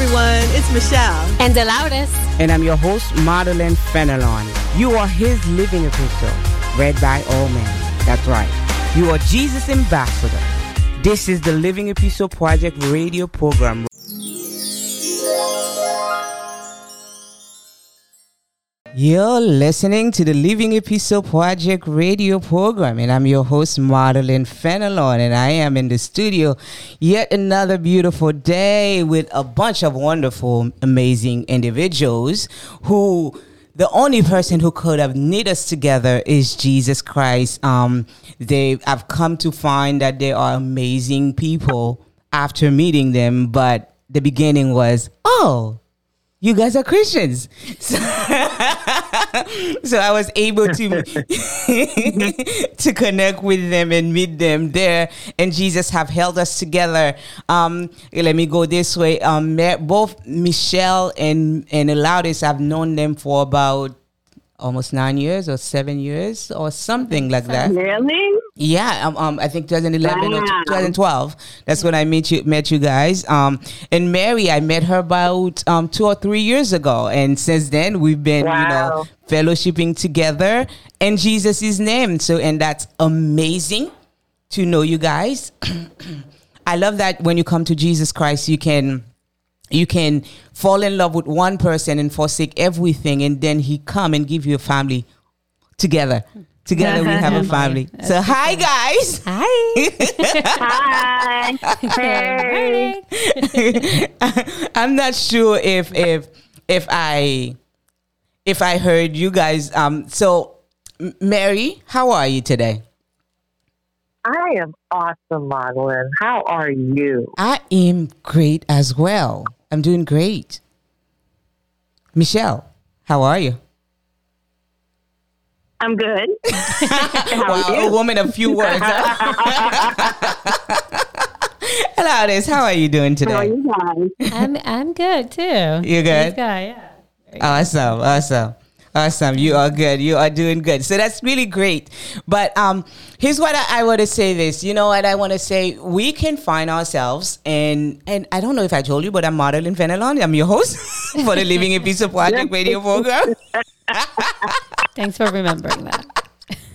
everyone. It's Michelle. And Delauris. And I'm your host, Madeline Fenelon. You are his living epistle, read by all men. That's right. You are Jesus' ambassador. This is the Living Epistle Project radio program. You're listening to the Living Epistle Project radio program, and I'm your host, Madeline Fenelon, and I am in the studio yet another beautiful day with a bunch of wonderful, amazing individuals who the only person who could have knit us together is Jesus Christ. Um, they I've come to find that they are amazing people after meeting them, but the beginning was, oh, you guys are Christians. So, so I was able to to connect with them and meet them there. And Jesus have held us together. Um, let me go this way. Um, both Michelle and and Elauris, I've known them for about almost nine years or seven years or something like that. Really? Yeah, um, um, I think 2011 wow. or 2012. That's when I met you met you guys. Um, and Mary, I met her about um two or three years ago, and since then we've been wow. you know fellowshipping together in Jesus' name. So, and that's amazing to know you guys. I love that when you come to Jesus Christ, you can you can fall in love with one person and forsake everything and then he come and give you a family together together we have a family so hi guys hi hi hey. i'm not sure if if if i if i heard you guys um so mary how are you today I am awesome, Madeline. How are you? I am great as well. I'm doing great. Michelle, how are you? I'm good. wow, a woman of few words. Hello, Liz. How are you doing today? How are you guys? I'm I'm good too. You good? Guy, yeah. Awesome, awesome. Awesome. You are good. You are doing good. So that's really great. But um, here's what I, I want to say this. You know what I want to say? We can find ourselves and and I don't know if I told you, but I'm Madeline Fenelon. I'm your host for the Living Epistle Project radio program. Thanks for remembering that.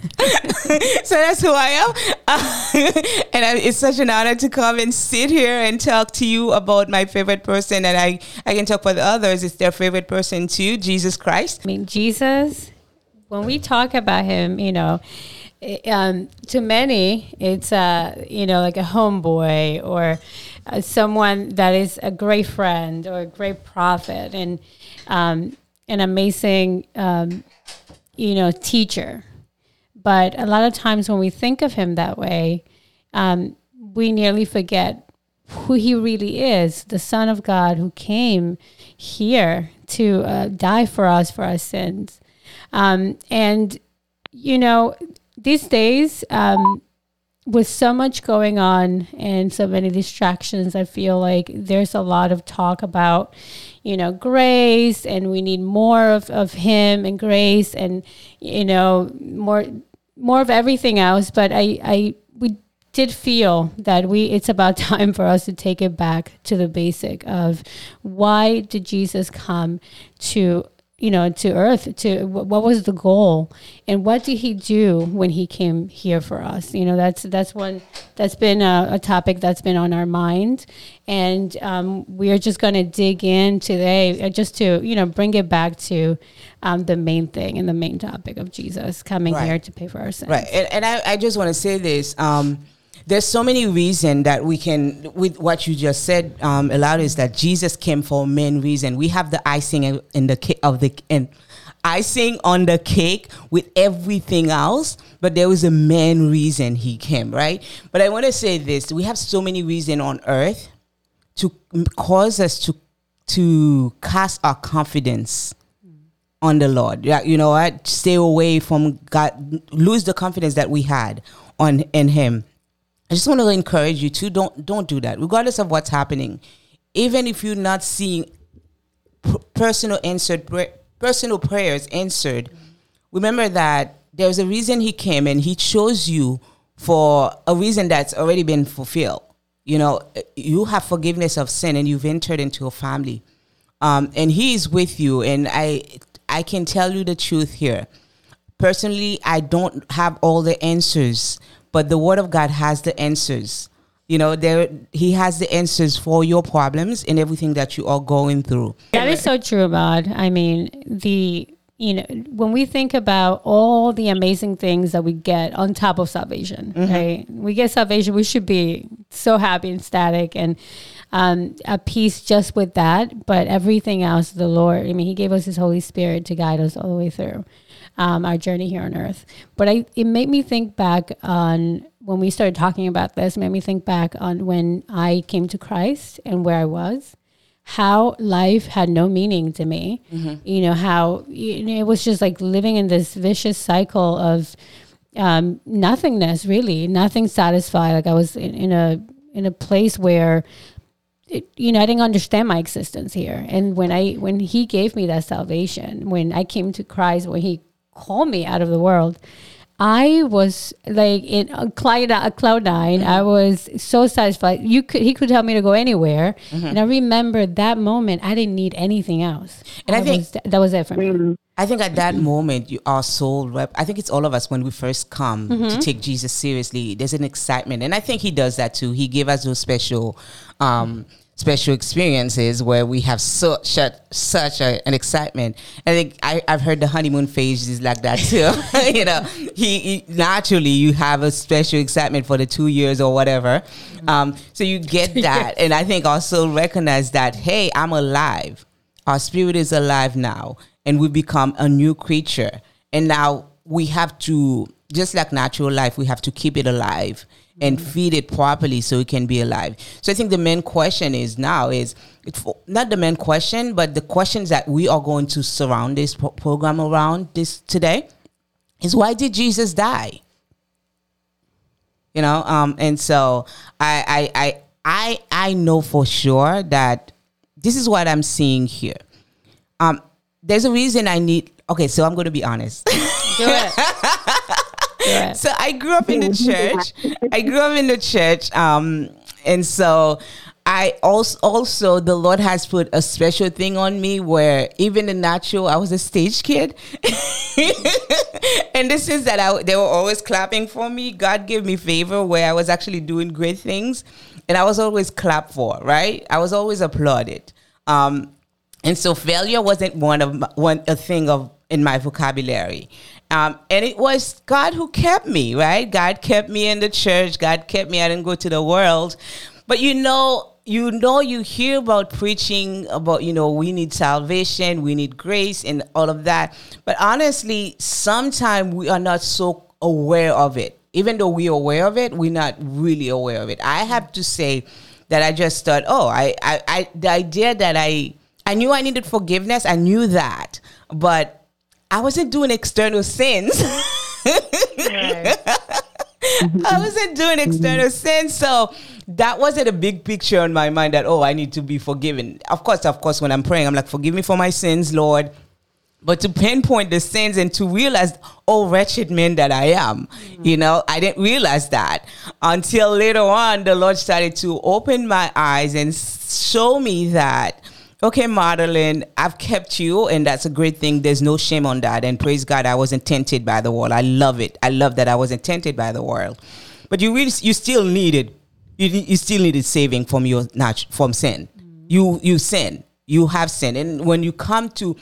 so that's who I am. Uh, and I, it's such an honor to come and sit here and talk to you about my favorite person. And I, I can talk for the others. It's their favorite person too, Jesus Christ. I mean, Jesus, when we talk about him, you know, um, to many, it's uh, you know like a homeboy or uh, someone that is a great friend or a great prophet and um, an amazing um, you know teacher but a lot of times when we think of him that way, um, we nearly forget who he really is the Son of God who came here to uh, die for us for our sins. Um, and, you know, these days, um, with so much going on and so many distractions, I feel like there's a lot of talk about, you know, grace and we need more of, of Him and grace and, you know, more more of everything else, but I, I we did feel that we it's about time for us to take it back to the basic of why did Jesus come to you know to earth to what was the goal? And what did he do when he came here for us? You know that's that's one that's been a, a topic that's been on our mind. And um, we're just going to dig in today uh, just to you know bring it back to um, the main thing and the main topic of jesus coming right. here to pay for our sins. Right. And, and I, I just want to say this um, there's so many reasons that we can with what you just said um allowed is that jesus came for a main reason. We have the icing in the cake of the and icing on the cake with everything else but there was a main reason he came right? But i want to say this we have so many reasons on earth to cause us to to cast our confidence on the lord. Yeah you know what? Stay away from god lose the confidence that we had on in him I just want to encourage you to don't don't do that, regardless of what's happening. Even if you're not seeing personal answered personal prayers answered, remember that there's a reason he came and he chose you for a reason that's already been fulfilled. You know, you have forgiveness of sin and you've entered into a family. Um, and he is with you. And I, I can tell you the truth here. Personally, I don't have all the answers, but the Word of God has the answers. You know, there He has the answers for your problems and everything that you are going through. That is so true, Ahmad. I mean, the you know, when we think about all the amazing things that we get on top of salvation, mm-hmm. right? We get salvation, we should be so happy and static and um, at peace just with that. But everything else, the Lord, I mean, He gave us His Holy Spirit to guide us all the way through um, our journey here on earth. But I, it made me think back on when we started talking about this, made me think back on when I came to Christ and where I was how life had no meaning to me. Mm-hmm. You know, how you know, it was just like living in this vicious cycle of um, nothingness, really, nothing satisfied. Like I was in, in a in a place where it, you know, I didn't understand my existence here. And when I when he gave me that salvation, when I came to Christ, when he called me out of the world, I was like in a cloud, a cloud 9 mm-hmm. I was so satisfied. You could he could tell me to go anywhere, mm-hmm. and I remember that moment. I didn't need anything else. And I, I think was, that was it for me. Mm-hmm. I think at that moment, you are soul rep. I think it's all of us when we first come mm-hmm. to take Jesus seriously. There's an excitement, and I think He does that too. He gave us those special. Um, special experiences where we have such such a, an excitement. I think I, have heard the honeymoon phase is like that too. you know, he, he, naturally you have a special excitement for the two years or whatever. Um, so you get that, and I think also recognize that hey, I'm alive. Our spirit is alive now, and we become a new creature. And now we have to, just like natural life, we have to keep it alive and feed it properly so it can be alive. So I think the main question is now is not the main question, but the questions that we are going to surround this pro- program around this today is why did Jesus die? You know, um, and so I, I, I, I, I know for sure that this is what I'm seeing here. Um, there's a reason I need. Okay, so I'm going to be honest. Do it. So I grew up in the church. I grew up in the church. Um, and so I also also the Lord has put a special thing on me where even in natural I was a stage kid, and this is that I they were always clapping for me. God gave me favor where I was actually doing great things, and I was always clapped for. Right, I was always applauded. Um, and so failure wasn't one of my, one a thing of in my vocabulary. Um, and it was God who kept me, right? God kept me in the church. God kept me. I didn't go to the world. But you know, you know, you hear about preaching about, you know, we need salvation, we need grace, and all of that. But honestly, sometimes we are not so aware of it. Even though we're aware of it, we're not really aware of it. I have to say that I just thought, oh, I, I, I the idea that I, I knew I needed forgiveness. I knew that, but I wasn't doing external sins. I wasn't doing external sins. So that wasn't a big picture in my mind that, oh, I need to be forgiven. Of course, of course, when I'm praying, I'm like, forgive me for my sins, Lord. But to pinpoint the sins and to realize, oh, wretched man that I am, mm-hmm. you know, I didn't realize that until later on, the Lord started to open my eyes and show me that okay, Madeline, I've kept you, and that's a great thing. There's no shame on that. And praise God, I wasn't tempted by the world. I love it. I love that I wasn't tempted by the world. But you really, you still needed, you, you still needed saving from your from sin. You you sin. You have sin, and when you come to,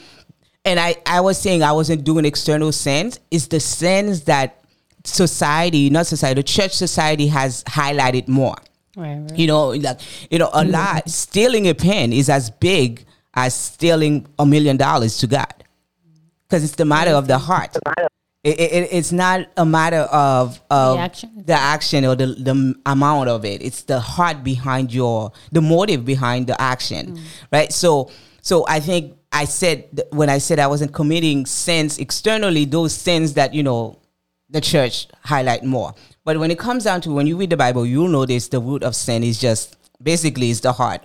and I I was saying I wasn't doing external sins. It's the sins that society, not society, the church society has highlighted more. Right, right. You know, like you know, a mm-hmm. lot stealing a pen is as big as stealing a million dollars to God, because it's the matter of the heart. It, it, it's not a matter of, of the, action. the action or the, the amount of it. It's the heart behind your the motive behind the action, mm. right? So so I think I said when I said I wasn't committing sins externally, those sins that you know the church highlight more. But when it comes down to when you read the Bible, you'll notice the root of sin is just basically is the heart.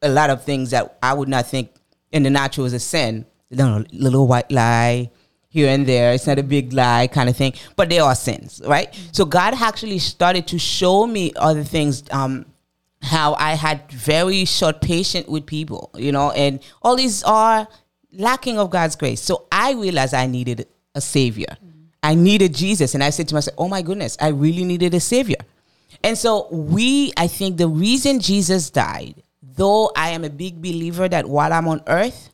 A lot of things that I would not think in the natural is a sin. Little white lie here and there. It's not a big lie kind of thing, but they are sins, right? So God actually started to show me other things. Um, how I had very short patience with people, you know, and all these are lacking of God's grace. So I realized I needed a savior. I needed Jesus. And I said to myself, oh my goodness, I really needed a savior. And so we, I think the reason Jesus died, though I am a big believer that while I'm on earth,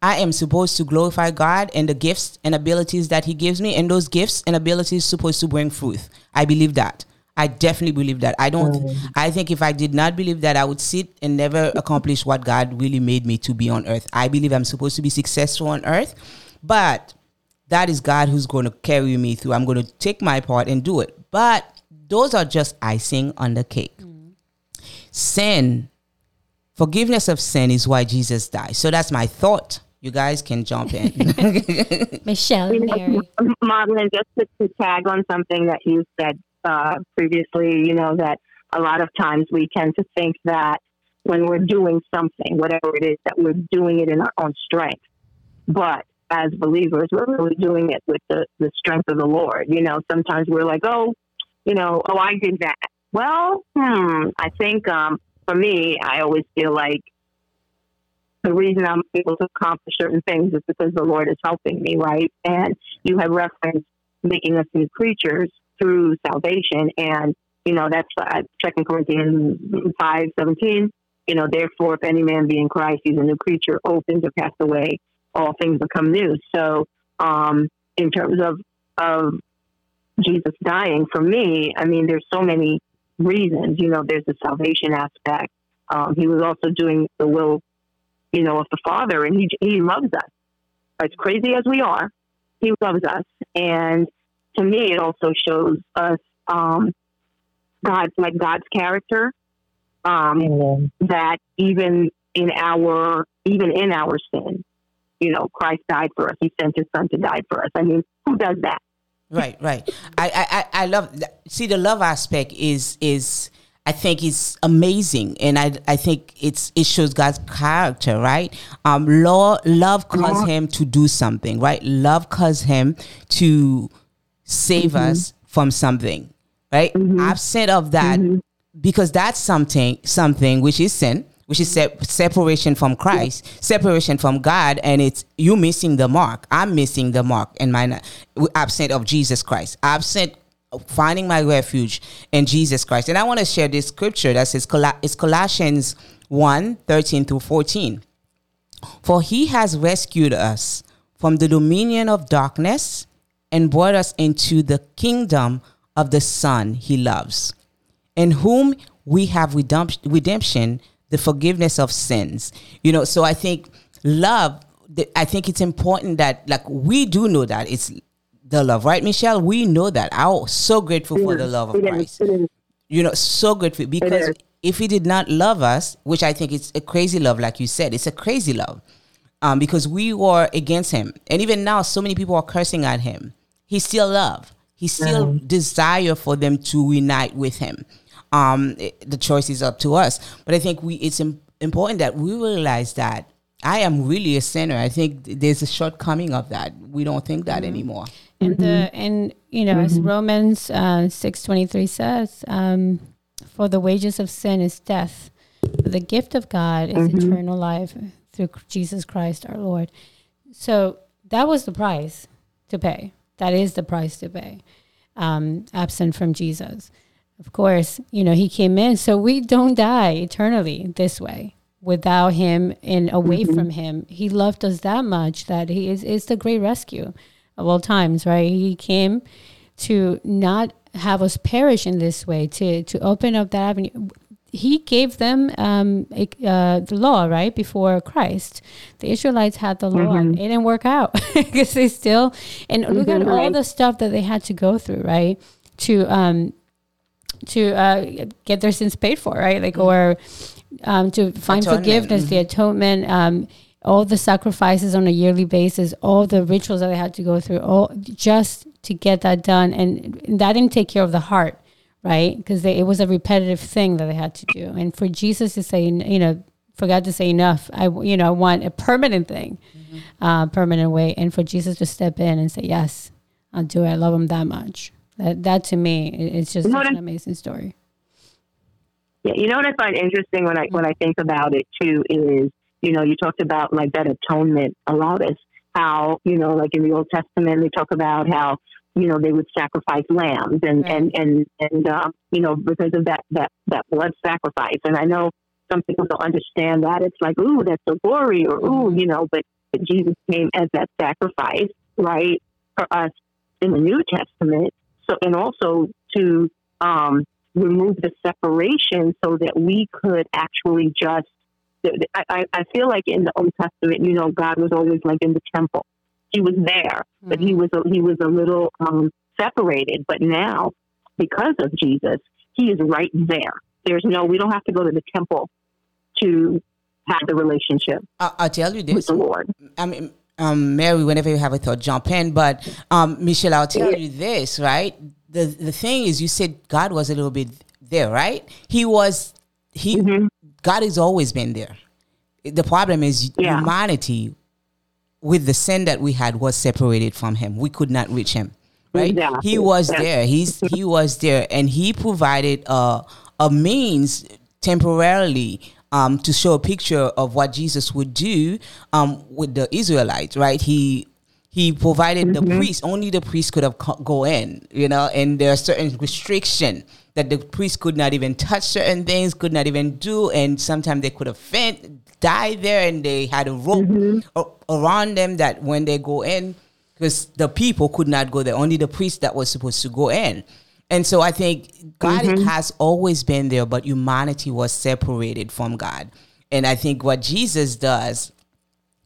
I am supposed to glorify God and the gifts and abilities that He gives me, and those gifts and abilities supposed to bring fruit. I believe that. I definitely believe that. I don't. I think if I did not believe that, I would sit and never accomplish what God really made me to be on earth. I believe I'm supposed to be successful on earth, but that is God who's going to carry me through. I'm going to take my part and do it. But those are just icing on the cake. Mm. Sin, forgiveness of sin is why Jesus died. So that's my thought. You guys can jump in. Michelle, Mary. Madeline, just to, to tag on something that you said uh, previously, you know, that a lot of times we tend to think that when we're doing something, whatever it is, that we're doing it in our own strength. But as believers, we're really doing it with the, the strength of the Lord. You know, sometimes we're like, oh, you know, oh, I did that. Well, hmm, I think um, for me, I always feel like the reason I'm able to accomplish certain things is because the Lord is helping me, right? And you have referenced making us new creatures through salvation. And, you know, that's uh, Second Corinthians 5 17. You know, therefore, if any man be in Christ, he's a new creature. Old things are passed away, all things become new. So, um, in terms of, of Jesus dying, for me, I mean, there's so many reasons. You know, there's the salvation aspect. Um, he was also doing the will, you know, of the Father, and he he loves us. As crazy as we are, he loves us, and to me, it also shows us um, God, like God's character. Um, that even in our even in our sin, you know, Christ died for us. He sent His Son to die for us. I mean, who does that? Right, right. I, I, I love. See, the love aspect is is I think is amazing, and I I think it's it shows God's character, right? Um, law, love caused yeah. him to do something, right? Love caused him to save mm-hmm. us from something, right? Mm-hmm. Absent of that, mm-hmm. because that's something, something which is sin, which is se- separation from Christ, separation from God, and it's you missing the mark. I'm missing the mark, and my absent of Jesus Christ, absent finding my refuge in Jesus Christ. And I want to share this scripture that says it's Colossians 1 13 through 14. For he has rescued us from the dominion of darkness and brought us into the kingdom of the Son he loves, in whom we have redemption, the forgiveness of sins. You know, so I think love, I think it's important that, like, we do know that it's the love, right, Michelle? We know that. I'm so grateful for the love of Christ. You know, so grateful because if he did not love us, which I think it's a crazy love, like you said, it's a crazy love. Um, because we were against him. And even now, so many people are cursing at him he still love. He still mm-hmm. desire for them to unite with him. Um, it, the choice is up to us. But I think we it's Im- important that we realize that I am really a sinner. I think there's a shortcoming of that. We don't think that mm-hmm. anymore. And mm-hmm. the and you know as mm-hmm. Romans uh, six twenty three says, um, for the wages of sin is death, but the gift of God is mm-hmm. eternal life through Jesus Christ our Lord. So that was the price to pay that is the price to pay. Um, absent from Jesus. Of course, you know, he came in so we don't die eternally this way without him and away mm-hmm. from him. He loved us that much that he is, is the great rescue of all times, right? He came to not have us perish in this way, to, to open up that avenue he gave them um, uh, the law right before Christ. The Israelites had the law. Mm-hmm. It didn't work out because they still and mm-hmm, look at all the stuff that they had to go through, right? To um, to uh, get their sins paid for, right? Like mm-hmm. or um, to find atonement. forgiveness, the mm-hmm. atonement. Um, all the sacrifices on a yearly basis, all the rituals that they had to go through, all just to get that done, and that didn't take care of the heart right? Because it was a repetitive thing that they had to do. And for Jesus to say, you know, forgot to say enough. I, you know, I want a permanent thing, mm-hmm. uh, permanent way. And for Jesus to step in and say, yes, I'll do it. I love him that much. That, that to me, it's just such an amazing story. Yeah, you know what I find interesting when I when I think about it too is you know you talked about like that atonement. A lot is how you know like in the Old Testament they talk about how you know they would sacrifice lambs and Right. and and and um, you know because of that that that blood sacrifice. And I know some people don't understand that it's like ooh that's so gory or ooh you know but Jesus came as that sacrifice right for us in the New Testament. So and also to um, remove the separation so that we could actually just. I, I- I feel like in the Old Testament, you know, God was always like in the temple. He was there, but he was a, he was a little um, separated. But now, because of Jesus, he is right there. There's no, we don't have to go to the temple to have the relationship I- I'll tell you this, with the Lord. I mean, um, Mary, whenever you have a thought, jump in. But um, Michelle, I'll tell you this, right? The the thing is, you said God was a little bit there, right? He was. He Mhm. God has always been there. The problem is Yeah. humanity, with the sin that we had, was separated from Him. We could not reach Him. Right? Exactly. He was Yeah. there. He's he was there, and He provided a a means temporarily um, to show a picture of what Jesus would do um, with the Israelites. Right? He he provided the priest. Only the priest could have co- go in you know? And there are certain restriction that the priest could not even touch certain things could not even do. And sometimes they could have faint die there and they had a rope a- around them that when they go in because the people could not go there. Only the priest that was supposed to go in and so i think god has always been there but humanity was separated from god. And i think what jesus does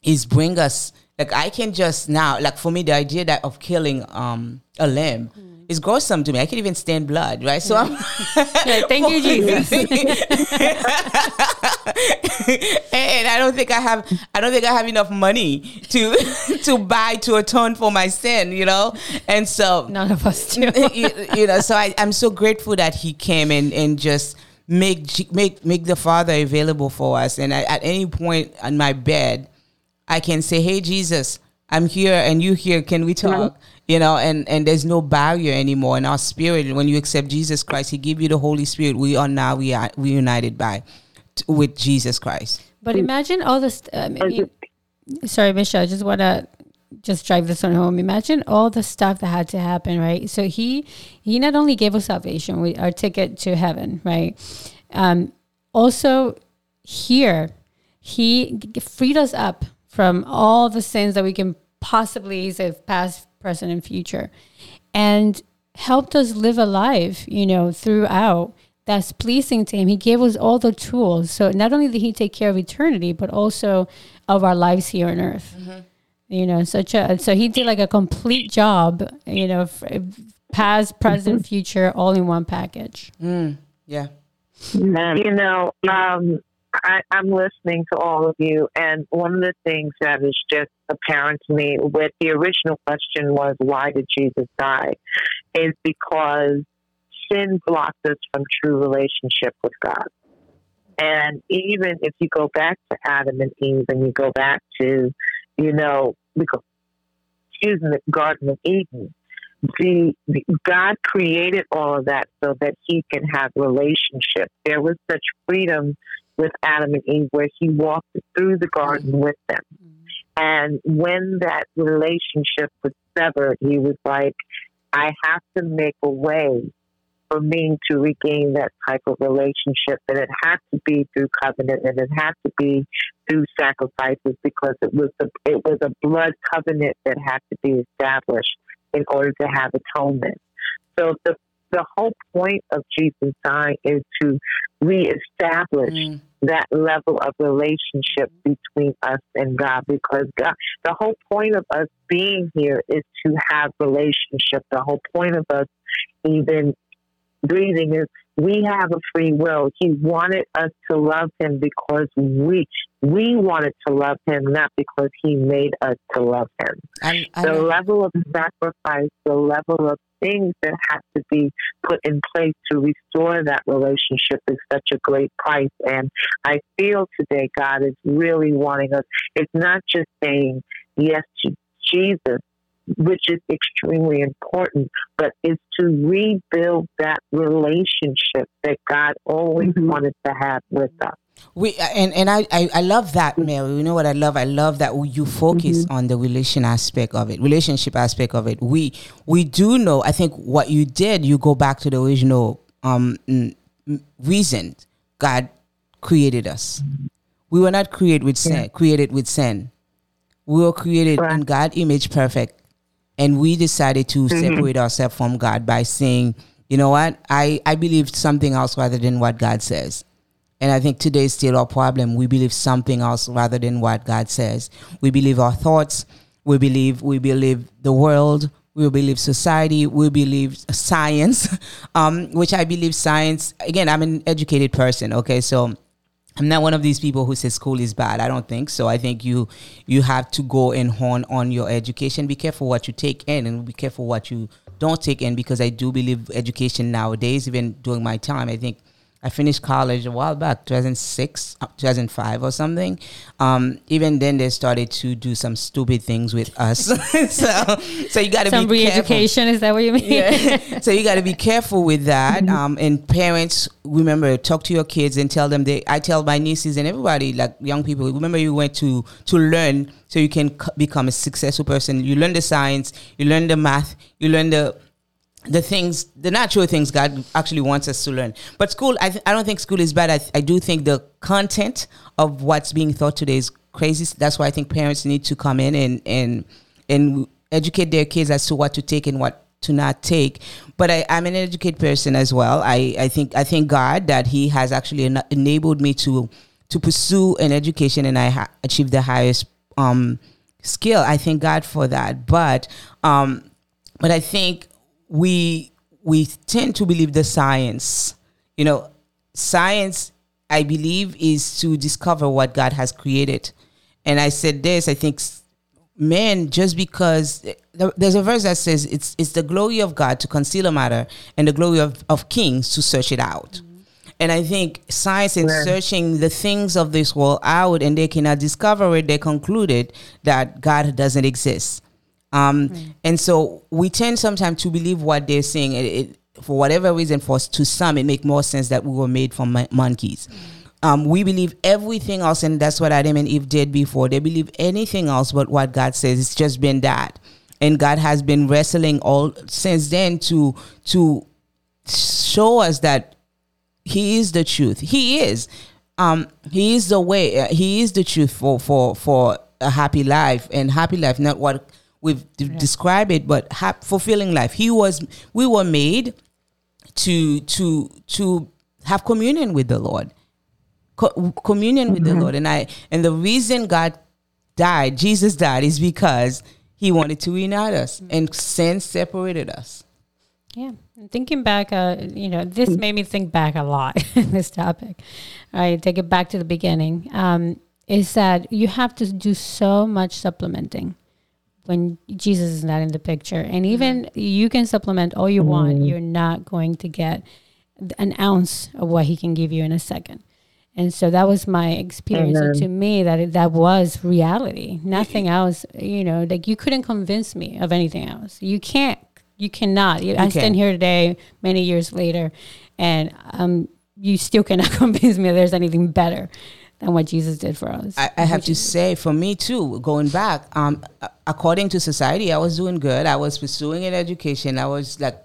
is bring us like I can just now like for me the idea that of killing um a lamb is gruesome to me. I can't even stand blood, right? So I'm thank you, Jesus. and I don't think I have I don't think I have enough money to to buy to atone for my sin, you know? And so None of us do. you, you know, so I, I'm so grateful that he came and, and just make make make the Father available for us. And I, at any point on my bed, I can say, "Hey, Jesus, I'm here, and you here. Can we talk?" You know, and and there's no barrier anymore in our spirit. When you accept Jesus Christ, He give you the Holy Spirit. We are now we are we united by t- with Jesus Christ. But imagine all this. I mean, you- sorry, Michelle. I just want to just drive this one home. Imagine all the stuff that had to happen, right? So he he not only gave us salvation, we, our ticket to heaven, right? Um, also, here he freed us up from all the sins that we can possibly he said past, present, and future, and helped us live a life, you know, throughout that's pleasing to him. He gave us all the tools. So not only did he take care of eternity, but also of our lives here on earth. You know, such a so he did like a complete job. You know, past, present, future, all in one package. Mm, yeah. You know, um, I, I'm listening to all of you, and one of the things that is just apparent to me with the original question was, why did Jesus die? Is because sin blocked us from true relationship with God. And even if you go back to Adam and Eve and you go back to, you know, because, excuse me, the Garden of Eden, the, the God created all of that so that he can have relationship. There was such freedom with Adam and Eve where he walked through the garden with them. And when that relationship was severed, he was like, I have to make a way for me to regain that type of relationship. And it had to be through covenant and it had to be through sacrifices because it was a, it was a blood covenant that had to be established in order to have atonement. So the the whole point of Jesus dying is to reestablish Mm, that level of relationship between us and God because God, the whole point of us being here is to have relationship. The whole point of us even breathing is we have a free will. He wanted us to love him because we we wanted to love him, not because he made us to love him I, I the know. level of sacrifice, the level of things that have to be put in place to restore that relationship is such a great price. And I feel today God is really wanting us. It's not just saying yes to Jesus, which is extremely important, but is to rebuild that relationship that God always mm-hmm. wanted to have with us. We and and I, I, I love that Mary. You know what I love? I love that you focus mm-hmm. on the relation aspect of it, relationship aspect of it. We we do know. I think what you did, you go back to the original um reason God created us. We were not created with sin. Yeah. Created with sin. We were created right. in God image perfect, and we decided to mm-hmm. separate ourselves from God by saying, you know what, I I believe something else rather than what God says. And I think today is still our problem. We believe something else rather than what God says. We believe our thoughts. We believe we believe the world. We believe society. We believe science, um, which I believe science. Again, I'm an educated person. Okay, so I'm not one of these people who says school is bad. I don't think so. I think you you have to go and hone on your education. Be careful what you take in, and be careful what you don't take in. Because I do believe education nowadays, even during my time, I think I finished college a while back, 2006, uh, 2005 or something. Um, even then, they started to do some stupid things with us. so, so you got to be re-education. Is that what you mean? Yeah. so you got to be careful with that. Mm-hmm. Um, and parents, remember, talk to your kids and tell them. They, I tell my nieces and everybody, like young people, remember you went to to learn so you can c- become a successful person. You learn the science, you learn the math, you learn the the things, the natural things God actually wants us to learn. But school, I, th- I don't think school is bad. I, th- I do think the content of what's being taught today is crazy. That's why I think parents need to come in and and and educate their kids as to what to take and what to not take. But I, am an educated person as well. I, I think I thank God that He has actually en- enabled me to to pursue an education and I ha- achieved the highest um, skill. I thank God for that. But um, but I think we we tend to believe the science. You know, science I believe is to discover what God has created. And I said this, I think man just because there's a verse that says it's it's the glory of God to conceal a matter and the glory of, of kings to search it out. Mm-hmm. And I think science in searching the things of this world out and they cannot discover it, they concluded that God doesn't exist. Um, mm. And so we tend sometimes to believe what they're saying. It, it, for whatever reason, for to some, it make more sense that we were made from mon- monkeys. Mm. Um, we believe everything else, and that's what Adam and Eve did before. They believe anything else but what God says. It's just been that, and God has been wrestling all since then to to show us that He is the truth. He is. Um, he is the way. Uh, he is the truth for for for a happy life and happy life, not what we've yeah. described it, but ha- fulfilling life. He was, we were made to to to have communion with the Lord, Co- communion mm-hmm. with the mm-hmm. Lord, and I and the reason God died, Jesus died, is because He wanted to unite us, mm-hmm. and sin separated us. Yeah, thinking back, uh, you know, this made me think back a lot. this topic, I take it back to the beginning. Um, is that you have to do so much supplementing when Jesus is not in the picture. And mm-hmm. even mm-hmm. you can supplement all you mm-hmm. want, you're not going to get an ounce of what he can give you in a second. And so that was my experience. Mm-hmm. to me, that it, that was reality. Nothing else. You know, like you couldn't convince me of anything else. You can't. You cannot. You I stand here today, many years later, and um, you still cannot convince me that there's anything better than what Jesus did for us. I, I have to say, for me too, going back, um, according to society, I was doing good. I was pursuing an education. I was like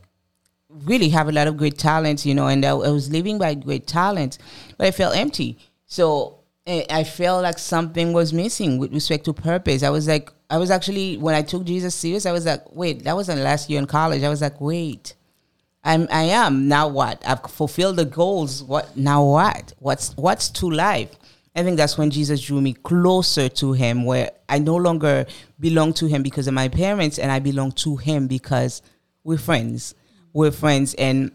really have a lot of great talents, you know, and I, I was living by great talents, but I felt empty. So eh, I felt like something was missing with respect to purpose. I was like, I was actually when I took Jesus serious, I was like, wait, that was the last year in college. I was like, wait, I'm I am now what? I've fulfilled the goals. What now? What? What's what's to life? I think that's when Jesus drew me closer to him, where I no longer belong to him because of my parents, and I belong to him because we're friends. We're friends, and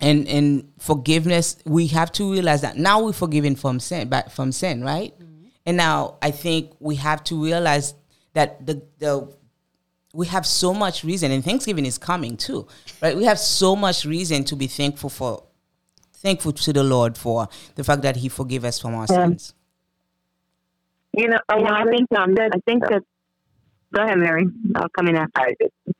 and and forgiveness. We have to realize that now we're forgiven from sin, but from sin, right? Mm-hmm. And now I think we have to realize that the the we have so much reason, and Thanksgiving is coming too, right? We have so much reason to be thankful for thankful to the Lord for the fact that He forgave us from our sins. You know, I think um, I think that Go ahead, Mary. I'll come in after. I.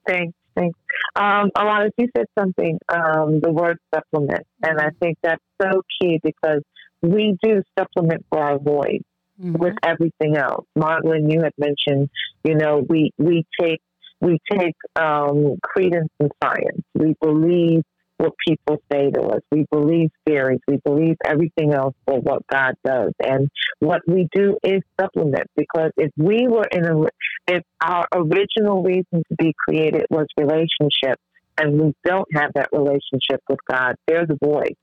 Thanks. Thanks. Um, Alana, you said something, um, the word supplement. And I think that's so key because we do supplement for our void Mhm. with everything else. Marlon, you had mentioned, you know, we, we take we take um, credence in science. We believe what people say to us. We believe theories. We believe everything else for what God does. And what we do is supplement because if we were in a, if our original reason to be created was relationship and we don't have that relationship with God, there's a void.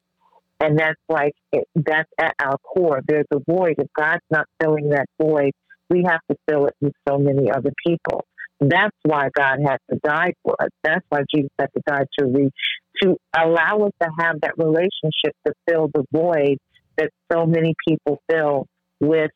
And that's like, it, that's at our core. There's a void. If God's not filling that void, we have to fill it with so many other people. That's why God had to die for us. That's why Jesus had to die to re, to allow us to have that relationship to fill the void that so many people fill with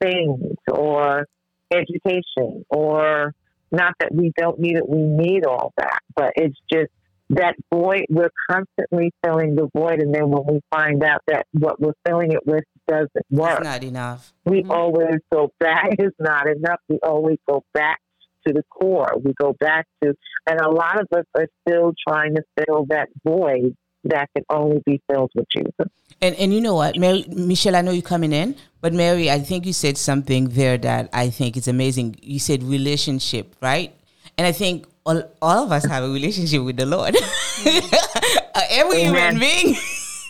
things or education or not that we don't need it, we need all that, but it's just that void, we're constantly filling the void. And then when we find out that what we're filling it with doesn't work, It's not enough. we Mhm. always go back. It's not enough. We always go back to the core. We go back to, and a lot of us are still trying to fill that void that can only be filled with Jesus. And and you know what, Mary Michelle, I know you're coming in, but Mary, I think you said something there that I think is amazing. You said relationship, right? And I think all, all of us have a relationship with the Lord. Every human being.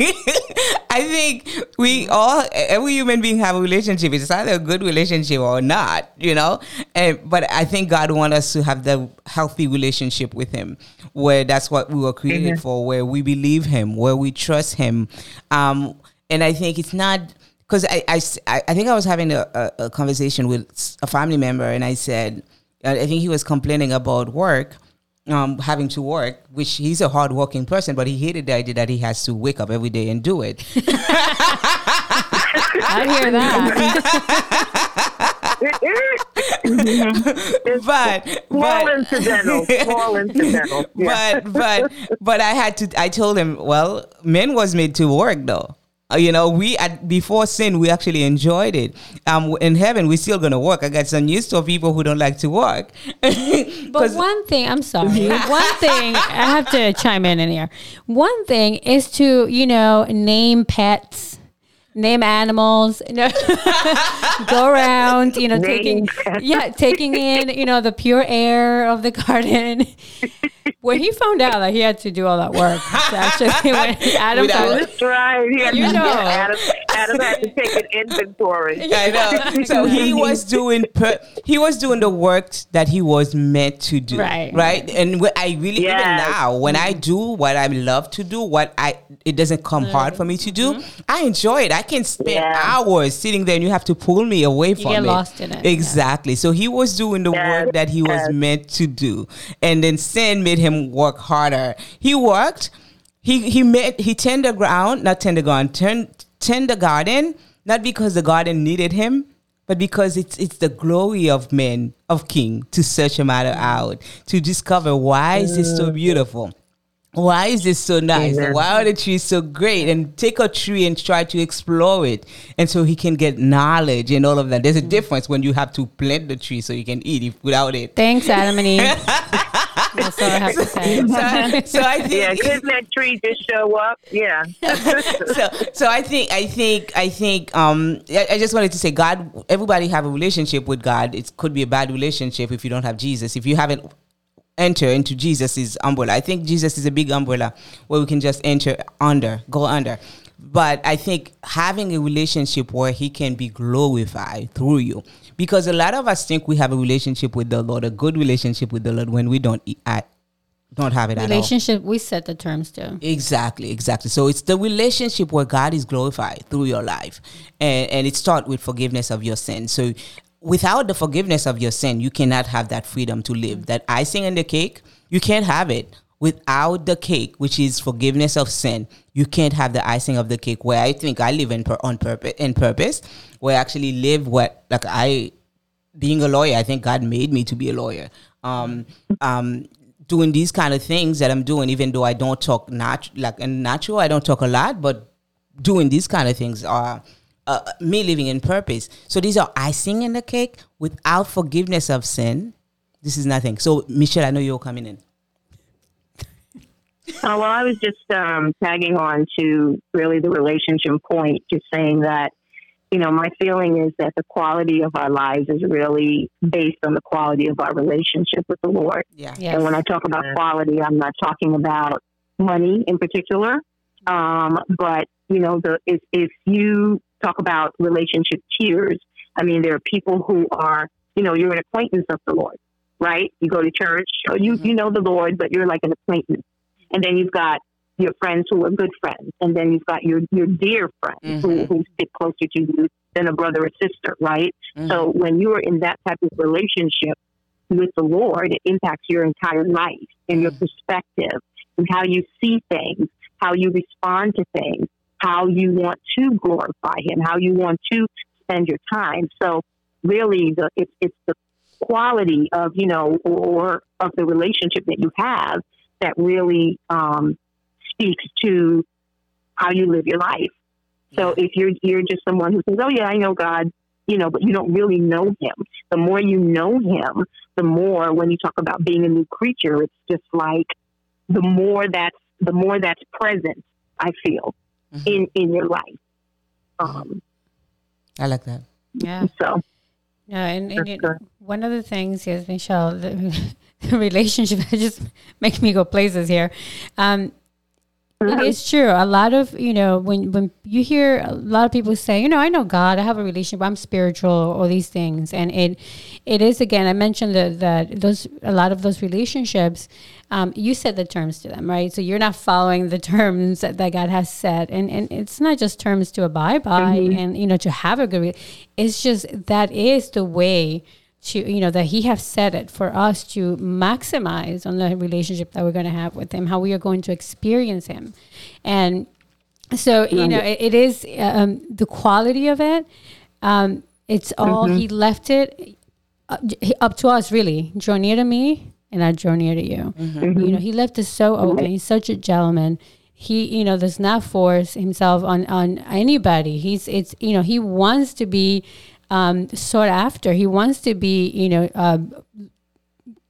I think we all, every human being have a relationship. It's either a good relationship or not, you know. And but I think God wants us to have the healthy relationship with Him, where that's what we were created for, where we believe Him, where we trust Him. Um, and I think it's not because I, I, I think I was having a, a, a conversation with a family member, and I said, I think he was complaining about work um, having to work, which he's a hardworking person, but he hated the idea that he has to wake up every day and do it. I hear that. but Small but incidental, small incidental. Yeah. but but but I had to. I told him, well, men was made to work though. Uh, You know, we at before sin, we actually enjoyed it. Um, in heaven, we're still gonna work. I got some news to people who don't like to work. But 'Cause- one thing, I'm sorry. one thing, I have to chime in in here. One thing is to, you know, name pets, name animals, you know, go around, you know, Name taking, pets. yeah, taking in, you know, the pure air of the garden. When he found out that he had to do all that work, to actually, when Adam Without- found, That's right. He had You to- know. Adam, Adam had to take an inventory. I know. So he was doing per, he was doing the work that he was meant to do. Right. Right. And wh- I really even now when I do what I love to do, what I it doesn't come mm-hmm. hard for me to do. Mm-hmm. I enjoy it. I can spend Yeah. hours sitting there, and you have to pull me away from get it. lost in it, yeah. Exactly. So he was doing the Yes, work that he was yes. meant to do, and then sin made him work harder. He worked. He he made he tend the ground, not tend the ground, tend tend the garden, not because the garden needed him, but because it's it's the glory of men of king to search a matter out to discover why is this so mm. beautiful. Why is this so nice? Amen. Why are the trees so great? And take a tree and try to explore it. And so he can get knowledge and all of that. There's a mm. difference when you have to plant the tree so you can eat it without it. thanks, Adam and Eve. That's all I have to say. So, so I think Yeah, couldn't that tree just show up? Yeah. so so I think I think I think um I, I just wanted to say God everybody have a relationship with God. It could be a bad relationship if you don't have Jesus. If you haven't enter into Jesus' umbrella. I think Jesus is a big umbrella where we can just enter under, go under. But I think having a relationship where he can be glorified through you. Because a lot of us think we have a relationship with the Lord, a good relationship with the Lord when we don't I don't have it at all. Relationship, we set the terms to. Exactly, exactly. So it's the relationship where God is glorified through your life, and and it starts with forgiveness of your sin. So without the forgiveness of your sin, you cannot have that freedom to live. That icing on the cake, you can't have it without the cake, which is forgiveness of sin. You can't have the icing of the cake. Where I think I live in per, on purpose, in purpose, where I actually live what like I being a lawyer, I think God made me to be a lawyer. Um, um, doing these kind of things that I'm doing, even though I don't talk nat- like in natural, I don't talk a lot, but doing these kind of things are uh, me living in purpose. So these are icing in the cake. Without forgiveness of sin, this is nothing. So Michelle, I know you're coming in. Uh, well, I was just um, tagging on to really the relationship point, just saying that, you know, my feeling is that the quality of our lives is really based on the quality of our relationship with the Lord. Yeah. Yes. And when I talk about quality, I'm not talking about money in particular, um, but you know, the if, if you talk about relationship tiers, I mean, there are people who are, you know, you're an acquaintance of the Lord, right? You go to church, or you you know the Lord, but you're like an acquaintance, and then you've got your friends who are good friends, and then you've got your your dear friends who, Mhm. who stick closer to you than a brother or sister, right? Mhm. So when you are in that type of relationship with the Lord, it impacts your entire life and your perspective and how you see things, how you respond to things, how you want to glorify Him, how you want to spend your time. So really, the it's it's the quality of you know or of the relationship that you have that really um, speaks to how you live your life. So if you're you're just someone who says, "Oh yeah, I know God," you know, but you don't really know Him. The more you know Him, the more when you talk about being a new creature, it's just like the more that's the more that's present. I feel Mhm. in in your life. Um, I like that. Yeah. so Yeah, and, and it, one of the things, yes, Michelle, the, the relationship just makes me go places here. Um, it is true. A lot of you know when when you hear a lot of people say, you know, I know God, I have a relationship, I'm spiritual, all these things, and it it is again. I mentioned that that those a lot of those relationships, um, you set the terms to them, right? So you're not following the terms that, that God has set, and and it's not just terms to abide by, and you know to have a good. Re- it's just that is the way to you know that he has set it for us to maximize on the relationship that we're going to have with him how we are going to experience him. And so you know it, it is um, the quality of it um, it's all he left it up, up to us really draw near to me and i draw near to you. You know he left us so open he's such a gentleman. He you know does not force himself on on anybody. He's it's you know he wants to be um, sought after. He wants to be, you know, uh,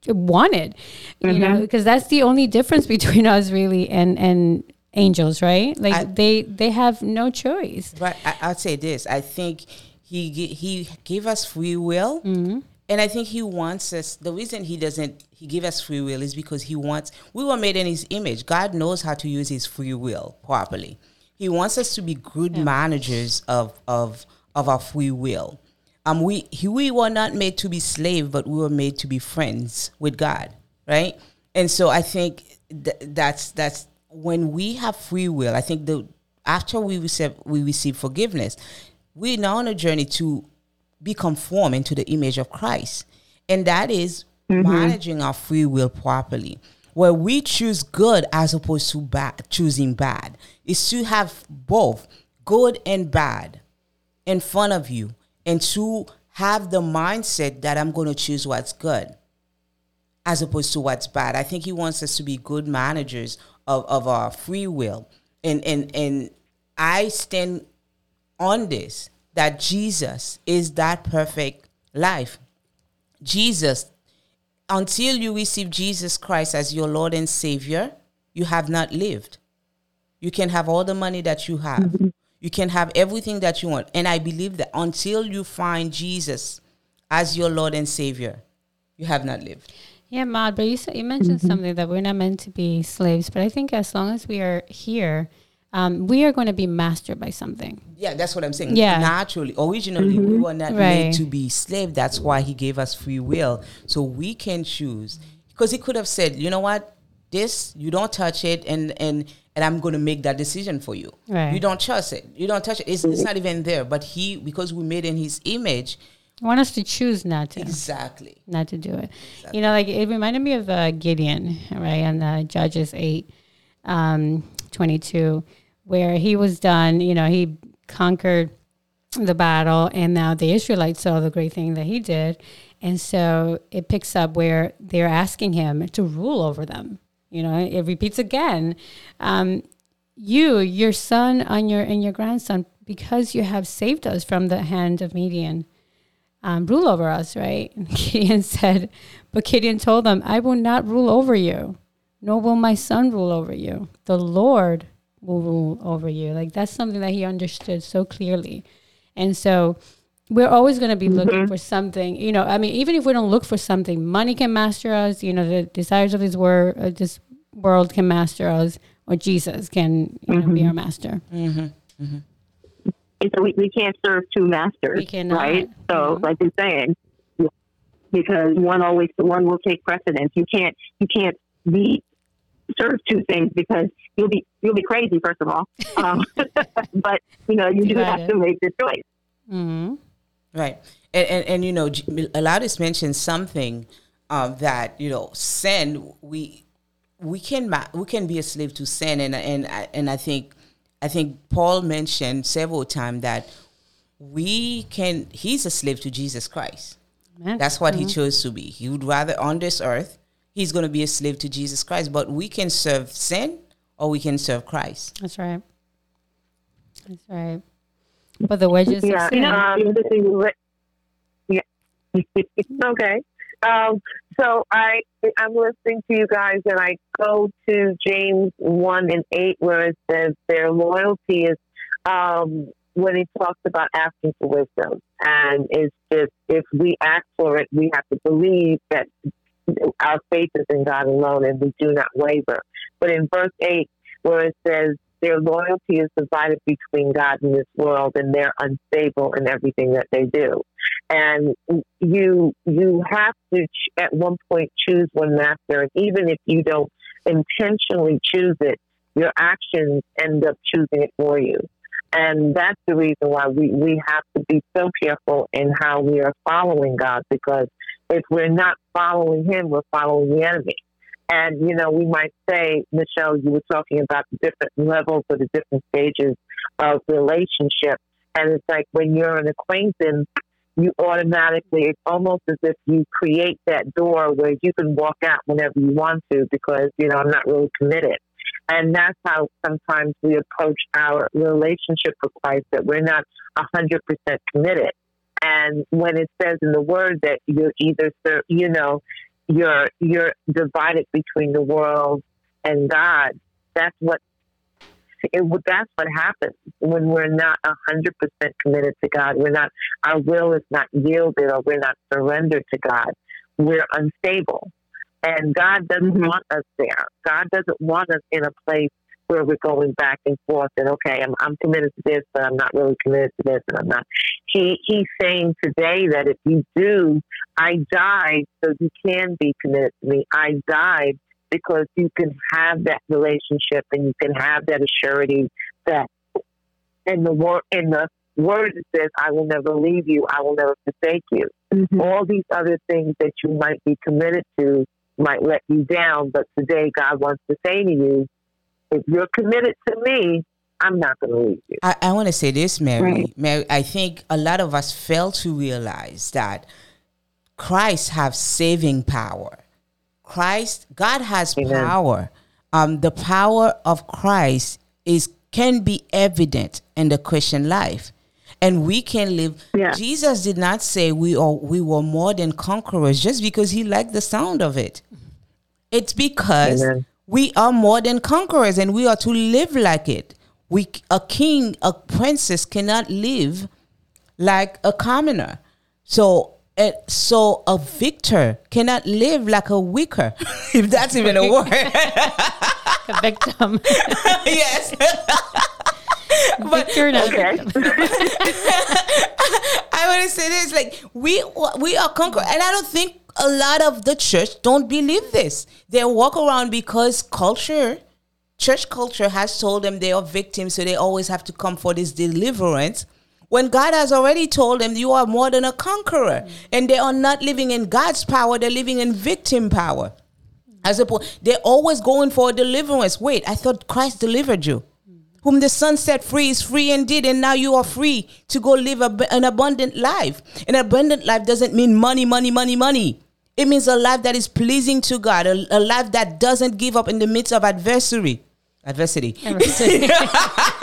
wanted, you know, because that's the only difference between us really and and angels, right? Like I- they they have no choice. But I, I'd say this: I think he he gave us free will, Mm-hmm. and I think he wants us. The reason he doesn't he give us free will is because he wants. We were made in his image. God knows how to use his free will properly. He wants us to be good managers of of of our free will. Um, we he, we were not made to be slave, but we were made to be friends with God, right? And so I think th- that's that's when we have free will. I think the after we receive we receive forgiveness, we're now on a journey to be conformed into the image of Christ, and that is managing our free will properly. Where we choose good as opposed to bad, choosing bad is to have both good and bad in front of you and to have the mindset that I'm going to choose what's good as opposed to what's bad. I think he wants us to be good managers of, of our free will. And, and, and I stand on this that Jesus is that perfect life. Jesus, until you receive Jesus Christ as your Lord and Savior, you have not lived. You can have all the money that you have. Mm-hmm. You can have everything that you want. And I believe that until you find Jesus as your Lord and Savior, you have not lived. Yeah, Maud, but you said, you mentioned something that we're not meant to be slaves, but I think as long as we are here, um, we are going to be mastered by something. Yeah, that's what I'm saying. Yeah. Naturally, originally, we were not Right. made to be slave. That's why he gave us free will. So we can choose. Because he could have said, you know what? This, you don't touch it, and and and I'm going to make that decision for you. Right. You don't trust it. You don't touch it. It's, it's not even there. But he, because we made in his image, I want us to choose not to. exactly. not to do it. You know, like it reminded me of uh, Gideon, right, on uh, Judges 8, um, 22, where he was done, you know, he conquered the battle, and now the Israelites saw the great thing that he did. And so it picks up where they're asking him to rule over them. You know, it repeats again. Um, you, your son, and your and your grandson because you have saved us from the hand of Midian, um, rule over us, right? And Gideon said, but Gideon told them, I will not rule over you, nor will my son rule over you. The Lord will rule over you. Like that's something that he understood so clearly. And so we're always going to be looking Mm-hmm. for something, you know, I mean, even if we don't look for something, money can master us, you know, the desires of this world, uh, this world can master us, or Jesus can, you know, Mm-hmm. be our master. And so we, we can't serve two masters, We cannot. right? So, Mhm. like you're saying, because one always one will take precedence. You can't you can't be serve two things because you'll be you'll be crazy first of all. Um, but you know you do have to make the choice. hmm Right. And, and, and you know, Aladdis mentioned something um, that, you know, sin, we we can we can be a slave to sin and and I- and I think I think Paul mentioned several times that we can he's a slave to Jesus Christ. Amen. That's what he chose to be. He would rather on this earth, he's going to be a slave to Jesus Christ, but we can serve sin or we can serve Christ. That's right. That's right. But the wedges Yeah. of sin. Um, yeah. okay. Um, so I I'm listening to you guys, and I go to James one and eight, where it says their loyalty is um, when he talks about asking for wisdom, and it's just if we ask for it, we have to believe that our faith is in God alone, and we do not waver. But in verse eight, where it says their loyalty is divided between God and this world, and they're unstable in everything that they do. And you you have to at one point choose one master, and even if you don't intentionally choose it, your actions end up choosing it for you. And that's the reason why we, we have to be so careful in how we are following God because if we're not following Him, we're following the enemy. And, you know, we might say, Michelle, you were talking about the different levels or the different stages of relationship. And it's like when you're an acquaintance, you automatically, it's almost as if you create that door where you can walk out whenever you want to because, you know, I'm not really committed. And that's how sometimes we approach our relationship with Christ, that we're not 100% committed. And when it says in the word that you're either, you know, you're you're divided between the world and God. That's what it, that's what happens when we're not hundred percent committed to God. We're not our will is not yielded or we're not surrendered to God. We're unstable, and God doesn't mm-hmm. want us there. God doesn't want us in a place where we're going back and forth. And okay, I'm I'm committed to this, but I'm not really committed to this, and I'm not. He he's saying today that if you do, I died so you can be committed to me. I died because you can have that relationship and you can have that assurity that in the word in the word it says, I will never leave you, I will never forsake you. Mm-hmm. All these other things that you might be committed to might let you down, but today God wants to say to you, if you're committed to me, I'm not going to leave you. I, I want to say this, Mary. Right. Mary, I think a lot of us fail to realize that Christ has saving power. Christ, God has Amen. power. Um, the power of Christ is can be evident in the Christian life, and we can live. Yeah. Jesus did not say we are we were more than conquerors just because he liked the sound of it. It's because Amen. We are more than conquerors and we are to live like it. We a king, a princess cannot live like a commoner. So uh, so a victor cannot live like a weaker, if that's even a word. a victim. yes. But, victor, not Okay. victim. I want to say this: like we we are conquerors, and I don't think a lot of the church don't believe this. They walk around because culture, church culture, has told them they are victims, so they always have to come for this deliverance. When God has already told them you are more than a conqueror, and they are not living in God's power; they're living in victim power. As opposed, they're always going for deliverance. Wait, I thought Christ delivered you. Whom the Son set free is free indeed, and now you are free to go live an abundant life. An abundant life doesn't mean money, money, money, money. It means a life that is pleasing to God, a, a life that doesn't give up in the midst of adversary. Adversity.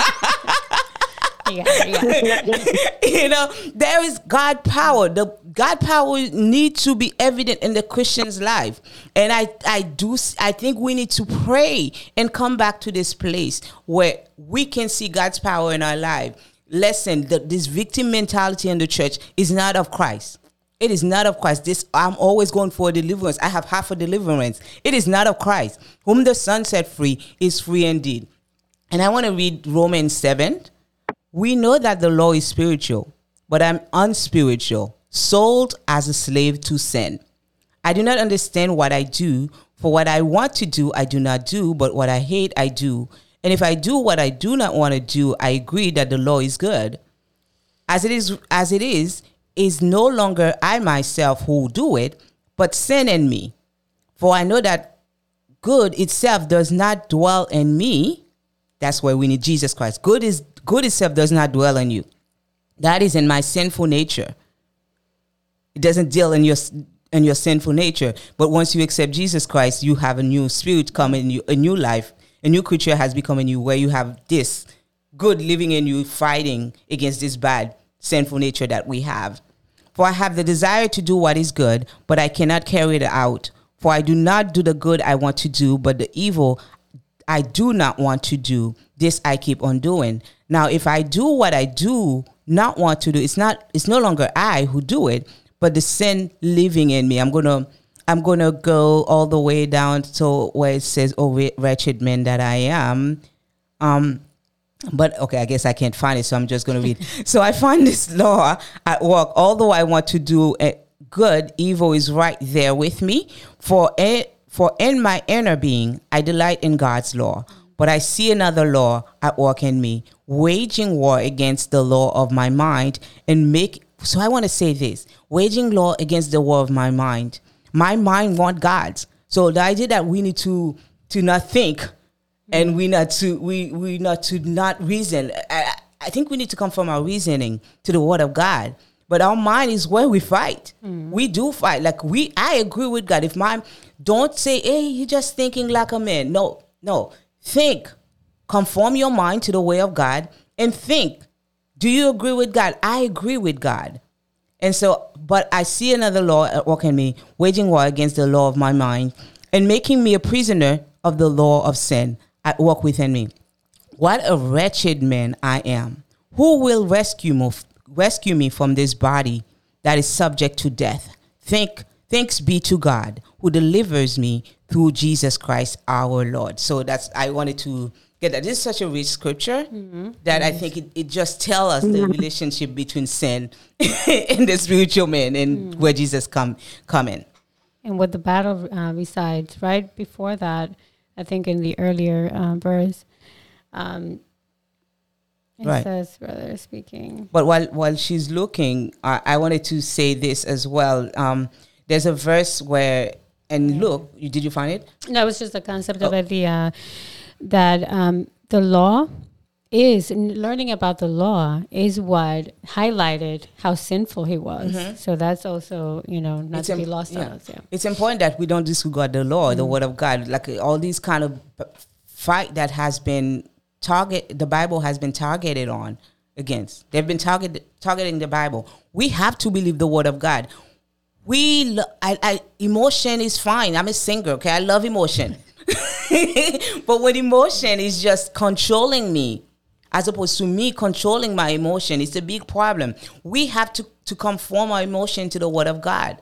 you know, there is God power. The God power needs to be evident in the Christian's life. And I, I do, I think we need to pray and come back to this place where we can see God's power in our life. Listen, the, this victim mentality in the church is not of Christ. It is not of Christ. This I'm always going for deliverance. I have half a deliverance. It is not of Christ. Whom the Son set free is free indeed. And I want to read Romans 7. We know that the law is spiritual, but I'm unspiritual, sold as a slave to sin. I do not understand what I do, for what I want to do, I do not do, but what I hate, I do. And if I do what I do not want to do, I agree that the law is good. As it is, as it is, is no longer I myself who do it, but sin in me. For I know that good itself does not dwell in me. That's why we need Jesus Christ. Good is good itself does not dwell in you. That is in my sinful nature. It doesn't deal in your in your sinful nature. But once you accept Jesus Christ, you have a new spirit coming in you, a new life. A new creature has become in you where you have this good living in you, fighting against this bad sinful nature that we have. For I have the desire to do what is good, but I cannot carry it out. For I do not do the good I want to do, but the evil I do not want to do, this I keep on doing. Now, if I do what I do not want to do, it's not it's no longer I who do it, but the sin living in me. I'm gonna I'm gonna go all the way down to where it says, "Oh, wretched man that I am." Um, but okay, I guess I can't find it, so I'm just going to read. so I find this law at work. Although I want to do good, evil is right there with me. For it, for in my inner being, I delight in God's law. But I see another law at work in me, waging war against the law of my mind and make. So I want to say this: waging war against the war of my mind. My mind want God's. So the idea that we need to to not think and we not to we we not to not reason. I, I think we need to come from our reasoning to the word of God. But our mind is where we fight. Mm. We do fight. Like we I agree with God. If my don't say, hey, you're just thinking like a man. No, no. Think. Conform your mind to the way of God and think. Do you agree with God? I agree with God. And so, but I see another law at work in me, waging war against the law of my mind and making me a prisoner of the law of sin at work within me. What a wretched man I am. Who will rescue me, rescue me from this body that is subject to death? Think, thanks be to God who delivers me through Jesus Christ our Lord. So that's I wanted to get that. This is such a rich scripture mm-hmm. that I think it, it just tells us the mm-hmm. relationship between sin and the spiritual man and mm. where Jesus come come in. And what the battle uh, resides right before that I think in the earlier uh, verse, um, it right. says brother speaking. But while while she's looking, I, I wanted to say this as well. Um, there's a verse where and look, you, did you find it? No, it was just the concept oh. of the uh, that um, the law is learning about the law is what highlighted how sinful he was. Mm-hmm. So that's also you know not it's to Im- be lost yeah. on us. Yeah, it's important that we don't disregard the law, mm-hmm. the word of God, like all these kind of fight that has been target. The Bible has been targeted on against. They've been target targeting the Bible. We have to believe the word of God. We, lo- I, I, emotion is fine. I'm a singer. Okay, I love emotion. but when emotion is just controlling me, as opposed to me controlling my emotion. It's a big problem. We have to, to conform our emotion to the word of God.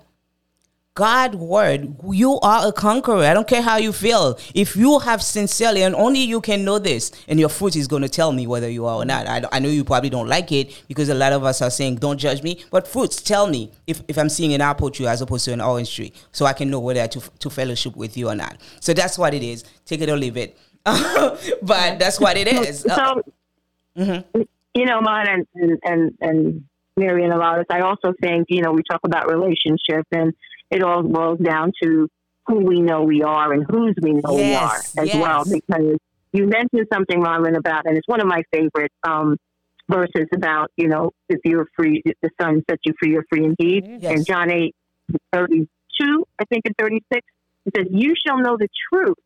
God word, you are a conqueror. I don't care how you feel. If you have sincerely, and only you can know this, and your fruit is going to tell me whether you are or not. I, I know you probably don't like it because a lot of us are saying, don't judge me. But fruits tell me if, if I'm seeing an apple tree as opposed to an orange tree, so I can know whether to, to fellowship with you or not. So that's what it is. Take it or leave it. but that's what it is. So, Mm-hmm. You know, mine and, and, and, and Marion about us. I also think, you know, we talk about relationship and it all boils down to who we know we are and whose we know yes, we are as yes. well. Because you mentioned something, Marlon, about, and it's one of my favorite um, verses about, you know, if you're free, if the Son sets you free, you're free indeed. Yes. And John 8, 32, I think, and 36, it says, You shall know the truth,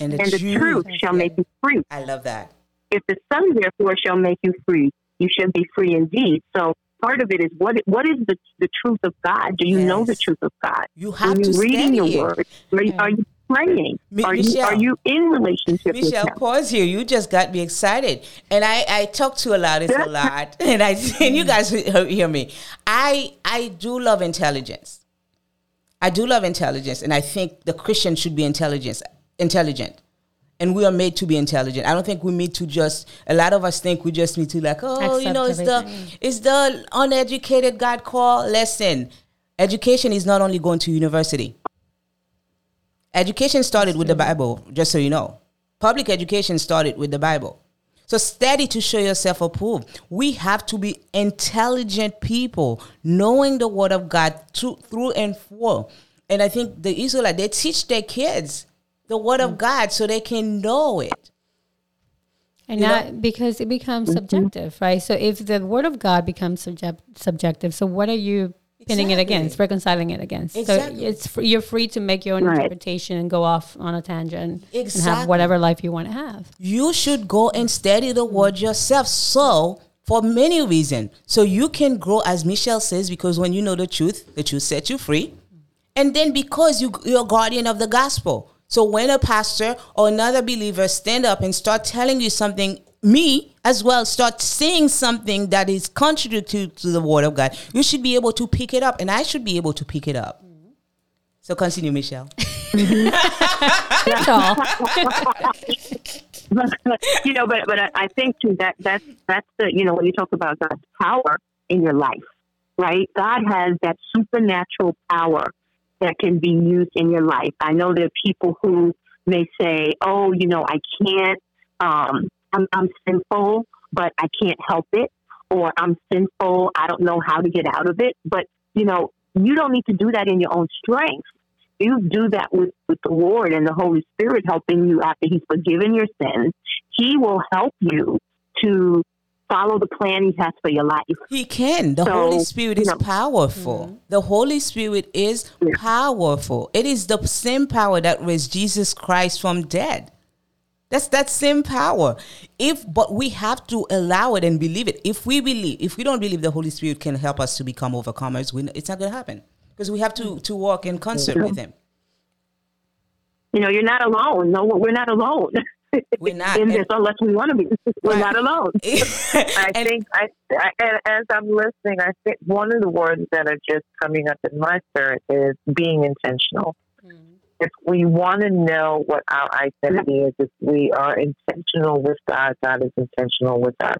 and the, and the truth, truth shall make you free. I love that. If the Son therefore shall make you free, you should be free indeed. So part of it is what what is the the truth of God? Do you know the truth of God? You have are you to reading study your it. word? Are you, are you praying? Are you are you in relationship Michelle, pause here. You just got me excited, and I I talk to a lot, a lot, and I and you guys hear hear me. I I do love intelligence. I do love intelligence, and I think the Christian should be intelligence intelligent. And we are made to be intelligent. I don't think we need to just. A lot of us think we just need to like, oh, you know, it's the it's the uneducated God call. Listen, education is not only going to university. Education started with the Bible, just so you know. Public education started with the Bible. So study to show yourself approved. We have to be intelligent people, knowing the word of God through, through and for. And I think the Israelite they teach their kids the word of mm. God so they can know it. And You know? not because it becomes mm-hmm. subjective, right? So if the word of God becomes subject, subjective, so what are you pinning it against, reconciling it against? Exactly. So it's fr- you're free to make your own Right. interpretation and go off on a tangent and have whatever life you want to have. you should go and study the word yourself. So, for many reasons, so you can grow, as Michelle says, because when you know the truth, the truth sets you free, and then because you you're a guardian of the gospel. So when a pastor or another believer stand up and start telling you something, me as well start saying something that is contrary to, to the word of God, you should be able to pick it up, and I should be able to pick it up. So continue, Michelle. That's all. you know, but but I, I think too that that's that's the you know when you talk about God's power in your life, right? God has that supernatural power that can be used in your life. I know there are people who may say, "Oh, you know, I can't. Um, I'm, I'm sinful, but I can't help it," or "I'm sinful. I don't know how to get out of it." But you know, you don't need to do that in your own strength you do that with, with the Lord and the Holy Spirit helping you after He's forgiven your sins, He will help you to follow the plan He has for your life. He can. The So, Holy Spirit you is know- powerful. Mm-hmm. The Holy Spirit is powerful. It is the same power that raised Jesus Christ from dead. That's that same power. If but we have to allow it and believe it. If we believe, if we don't believe the Holy Spirit can help us to become overcomers, we, it's not going to happen because we have to to walk in concert with Him. You know, you're not alone. No, we're not alone We're not. in this unless we want to be. We're Right. not alone. I And- think I, I as I'm listening, I think one of the words that are just coming up in my spirit is being intentional. Mm-hmm. If we want to know what our identity is, if we are intentional with God, God is intentional with us.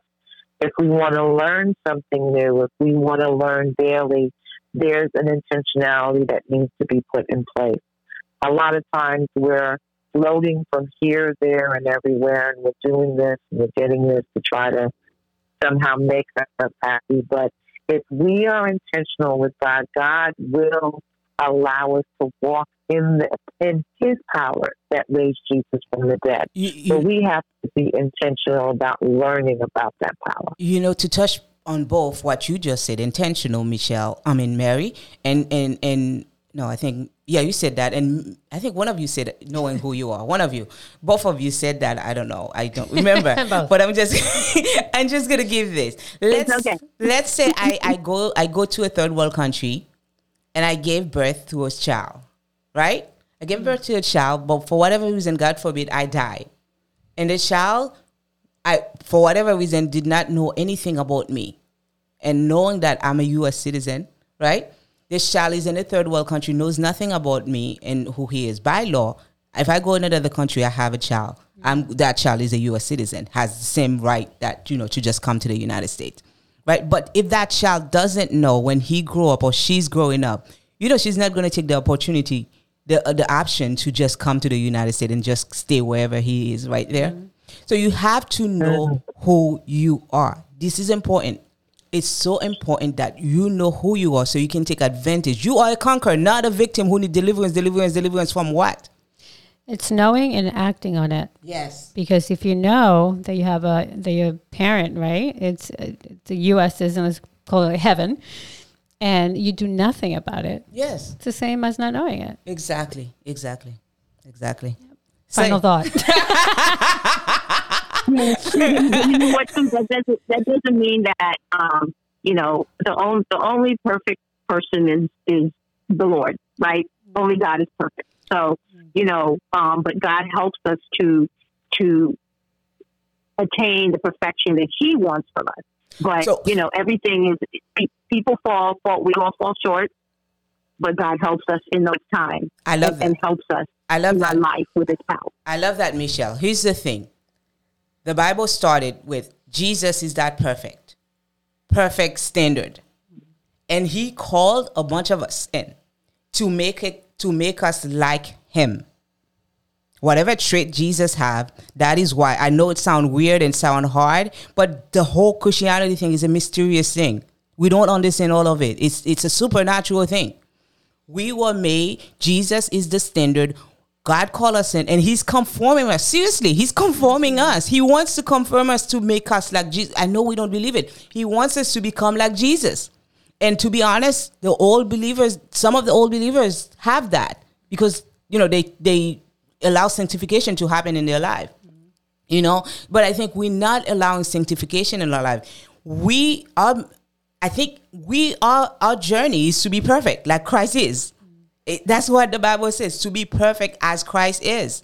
If we want to learn something new, if we want to learn daily, there's an intentionality that needs to be put in place. A lot of times we're floating from here, there, and everywhere, and we're doing this and we're getting this to try to somehow make us happy. But if we are intentional with God, God will allow us to walk in the, in His power that raised Jesus from the dead. you, you- So we have to be intentional about learning about that power. you know to touch on both what you just said intentional michelle i mean mary and and and no i think yeah you said that and i think one of you said knowing who you are one of you both of you said that i don't know i don't remember but i'm just i'm just gonna give this let's okay. let's say i i go i go to a third world country and i gave birth to a child right i gave birth to a child but for whatever reason god forbid i die and the child I, for whatever reason, did not know anything about me. And knowing that I'm a US citizen, right? This child is in a third world country, knows nothing about me and who he is. By law, if I go in another country, I have a child. I'm, that child is a US citizen, has the same right that, you know, to just come to the United States. Right? But if that child doesn't know when he grew up or she's growing up, you know, she's not going to take the opportunity, the, uh, the option to just come to the United States and just stay wherever he is right there. So you have to know who you are. This is important. It's so important that you know who you are so you can take advantage. You are a conqueror, not a victim who need deliverance, deliverance, deliverance from what? It's knowing and acting on it. Yes. Because if you know that you have a that you're a parent, right? It's the U.S. is let's call it heaven, and you do nothing about it. Yes. It's the same as not knowing it. Exactly. Exactly. Exactly. Final thought. you know what? That doesn't, that doesn't mean that um, you know the only the only perfect person is is the Lord, right? Only God is perfect. So you know, um, but God helps us to to attain the perfection that He wants from us. But So- you know, everything is people fall, fall, we all fall short. But God helps us in those times I love and, that. and helps us I love in that. life with His power. I love that, Michelle. Here's the thing the Bible started with Jesus is that perfect, perfect standard. And he called a bunch of us in to make it to make us like him. Whatever trait Jesus have, that is why I know it sound weird and sound hard, but the whole Christianity thing is a mysterious thing. We don't understand all of it. It's it's a supernatural thing. We were made, Jesus is the standard. God called us in and he's conforming us. Seriously, he's conforming us. He wants to conform us to make us like Jesus. I know we don't believe it. He wants us to become like Jesus. And to be honest, the old believers, some of the old believers have that because, you know, they they allow sanctification to happen in their life you know but i think we're not allowing sanctification in our life we are i think we are our journey is to be perfect like christ is It- that's what the bible says to be perfect as christ is.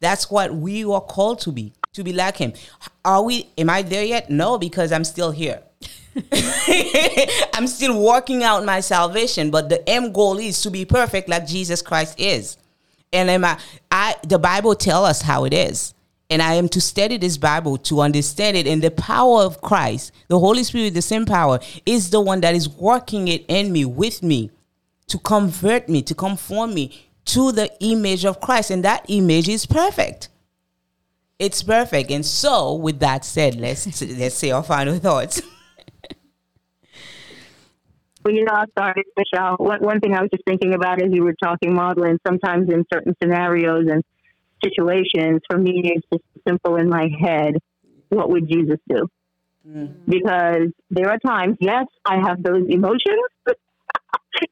That's what we are called to be to be like him. Are we am i there yet? No because i'm still here. I'm still working out my salvation but the end goal is to be perfect like jesus christ is. And am I, I the Bible tell us how it is. And I am to study this Bible to understand it. And the power of Christ, the Holy Spirit, the same power, is the one that is working it in me, with me, to convert me, to conform me to the image of Christ. And that image is perfect. It's perfect. And so, with that said, let's let's say our final thoughts. Well, you know, started, Michelle. One, one thing I was just thinking about as you were talking, modeling, sometimes in certain scenarios and situations, for me, it's just simple in my head. What would Jesus do? Mm. Because there are times, yes, I have those emotions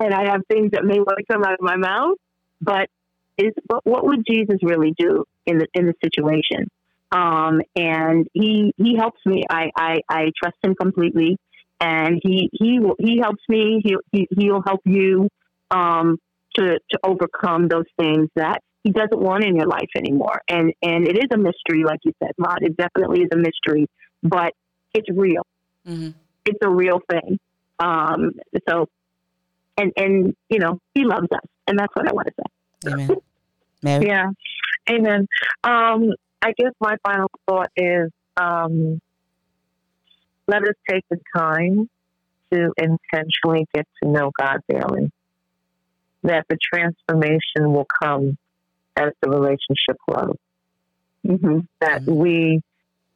and I have things that may want to come out of my mouth, but is but what would Jesus really do in the in the situation? Um, and he he helps me. I, I I trust him completely and he he will he helps me. He, he he'll help you um, to to overcome those things that he doesn't want in your life anymore. And and it is a mystery, like you said, Rod. It definitely is a mystery, but it's real. Mhm. It's a real thing. Um, so, and and you know he loves us, and that's what I want to say. Amen. Mary? Yeah. Amen. Um, I guess my final thought is um, let us take the time to intentionally get to know God daily. That the transformation will come as the relationship grows. Mm-hmm. That Mhm. we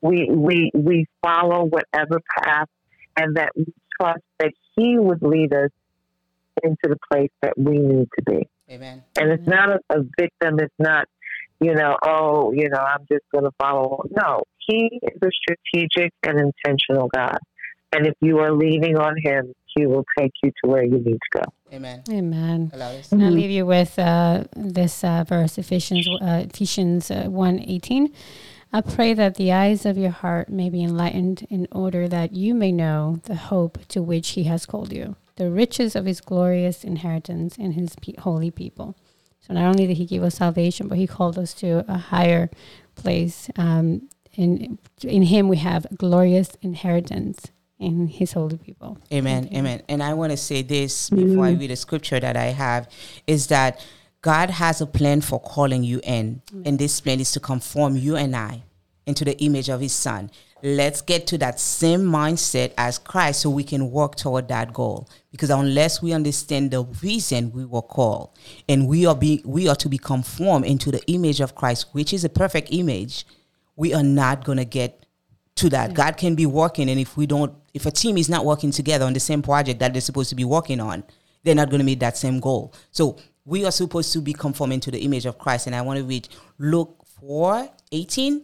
we we we follow whatever path and that we trust that He would lead us into the place that we need to be. Amen. And it's not a, a victim. It's not, you know, oh, you know, I'm just going to follow. No, he is a strategic and intentional God. And if you are leaning on him, he will take you to where you need to go. Amen. Amen. Allow this. And I'll leave you with uh, this uh, verse, Ephesians uh, Ephesians uh, one eighteen. I pray that the eyes of your heart may be enlightened, in order that you may know the hope to which He has called you, the riches of His glorious inheritance in His pe- holy people. So not only did He give us salvation, but He called us to a higher place. Um, in in Him we have glorious inheritance in His holy people. Amen. Amen. And I want to say this before I read a scripture that I have is that God has a plan for calling you in. And this plan is to conform you and I into the image of his son. Let's get to that same mindset as Christ so we can work toward that goal. Because unless we understand the reason we were called and we are be we are to be conformed into the image of Christ, which is a perfect image, we are not gonna get to that. God can be working, and if we don't, if a team is not working together on the same project that they're supposed to be working on, they're not to meet that same goal. So we are supposed to be conforming to the image of Christ. And I want to read Luke 4 18.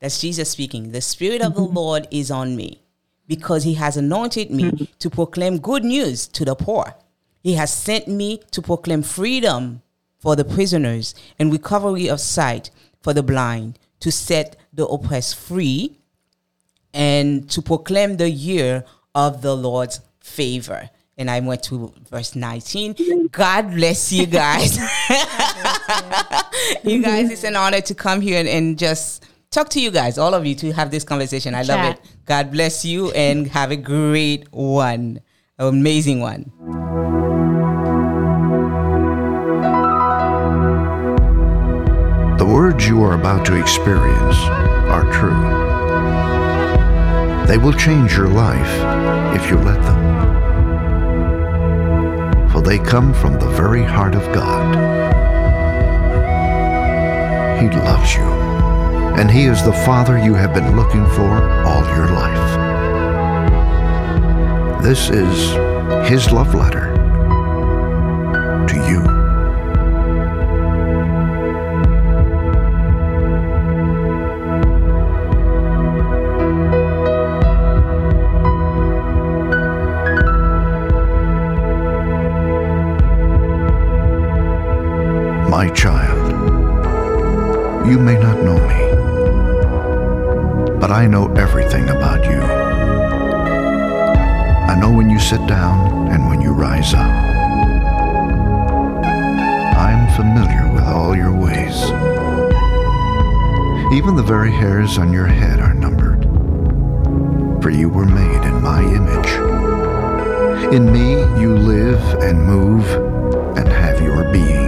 That's Jesus speaking. The Spirit of the mm-hmm. Lord is on me because he has anointed me mm-hmm. to proclaim good news to the poor. He has sent me to proclaim freedom for the prisoners and recovery of sight for the blind, to set the oppressed free and to proclaim the year of the Lord's favor. And I went to verse 19. God bless you guys. you guys, it's an honor to come here and, and, just talk to you guys, all of you, to have this conversation. I love it. God bless you and have a great one, amazing one. The words you are about to experience are true. They will change your life if you let them. For they come from the very heart of God. He loves you, and He is the Father you have been looking for all your life. This is His love letter I know everything about you. I know when you sit down and when you rise up. I am familiar with all your ways. Even the very hairs on your head are numbered, for you were made in my image. In me you live and move and have your being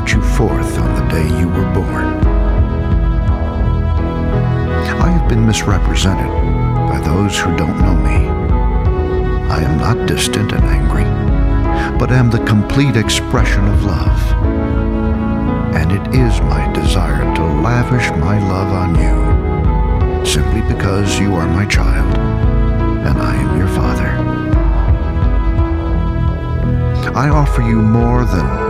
brought you forth on the day you were born. I have been misrepresented by those who don't know me. I am not distant and angry, but am the complete expression of love. And it is my desire to lavish my love on you, simply because you are my child and I am your father. I offer you more than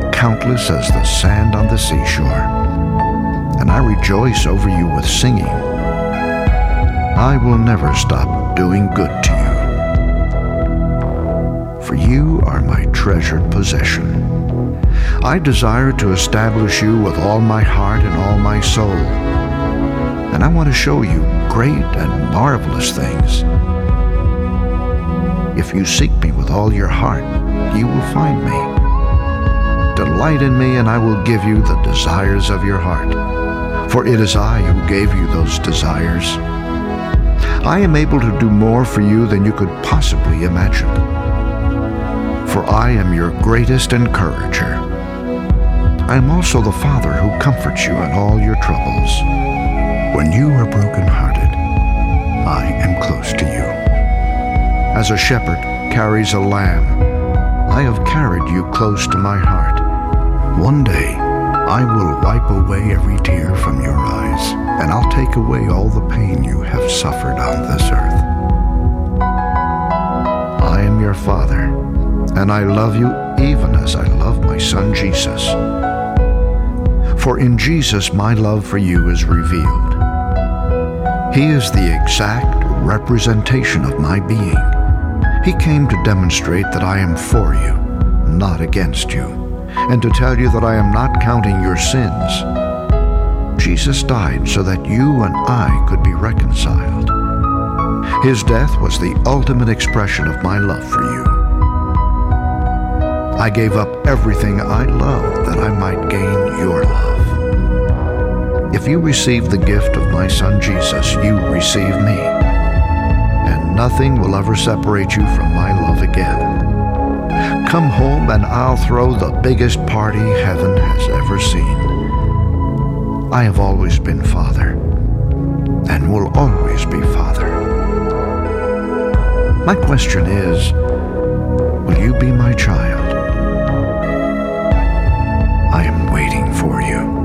countless as the sand on the seashore, and I rejoice over you with singing. I will never stop doing good to you, for you are my treasured possession. I desire to establish you with all my heart and all my soul, and I want to show you great and marvelous things. If you seek me with all your heart, you will find me. Delight in me, and I will give you the desires of your heart. For it is I who gave you those desires. I am able to do more for you than you could possibly imagine. For I am your greatest encourager. I am also the Father who comforts you in all your troubles. When you are brokenhearted, I am close to you. As a shepherd carries a lamb, I have carried you close to my heart. One day, I will wipe away every tear from your eyes, and I'll take away all the pain you have suffered on this earth. I am your Father, and I love you even as I love my Son Jesus. For in Jesus my love for you is revealed. He is the exact representation of my being he came to demonstrate that I am for you, not against you, and to tell you that I am not counting your sins. Jesus died so that you and I could be reconciled. His death was the ultimate expression of my love for you. I gave up everything I loved that I might gain your love. If you receive the gift of my Son Jesus, you receive me. And nothing will ever separate you from my love again. Come home and I'll throw the biggest party heaven has ever seen. I have always been father and will always be father. My question is will you be my child? I am waiting for you.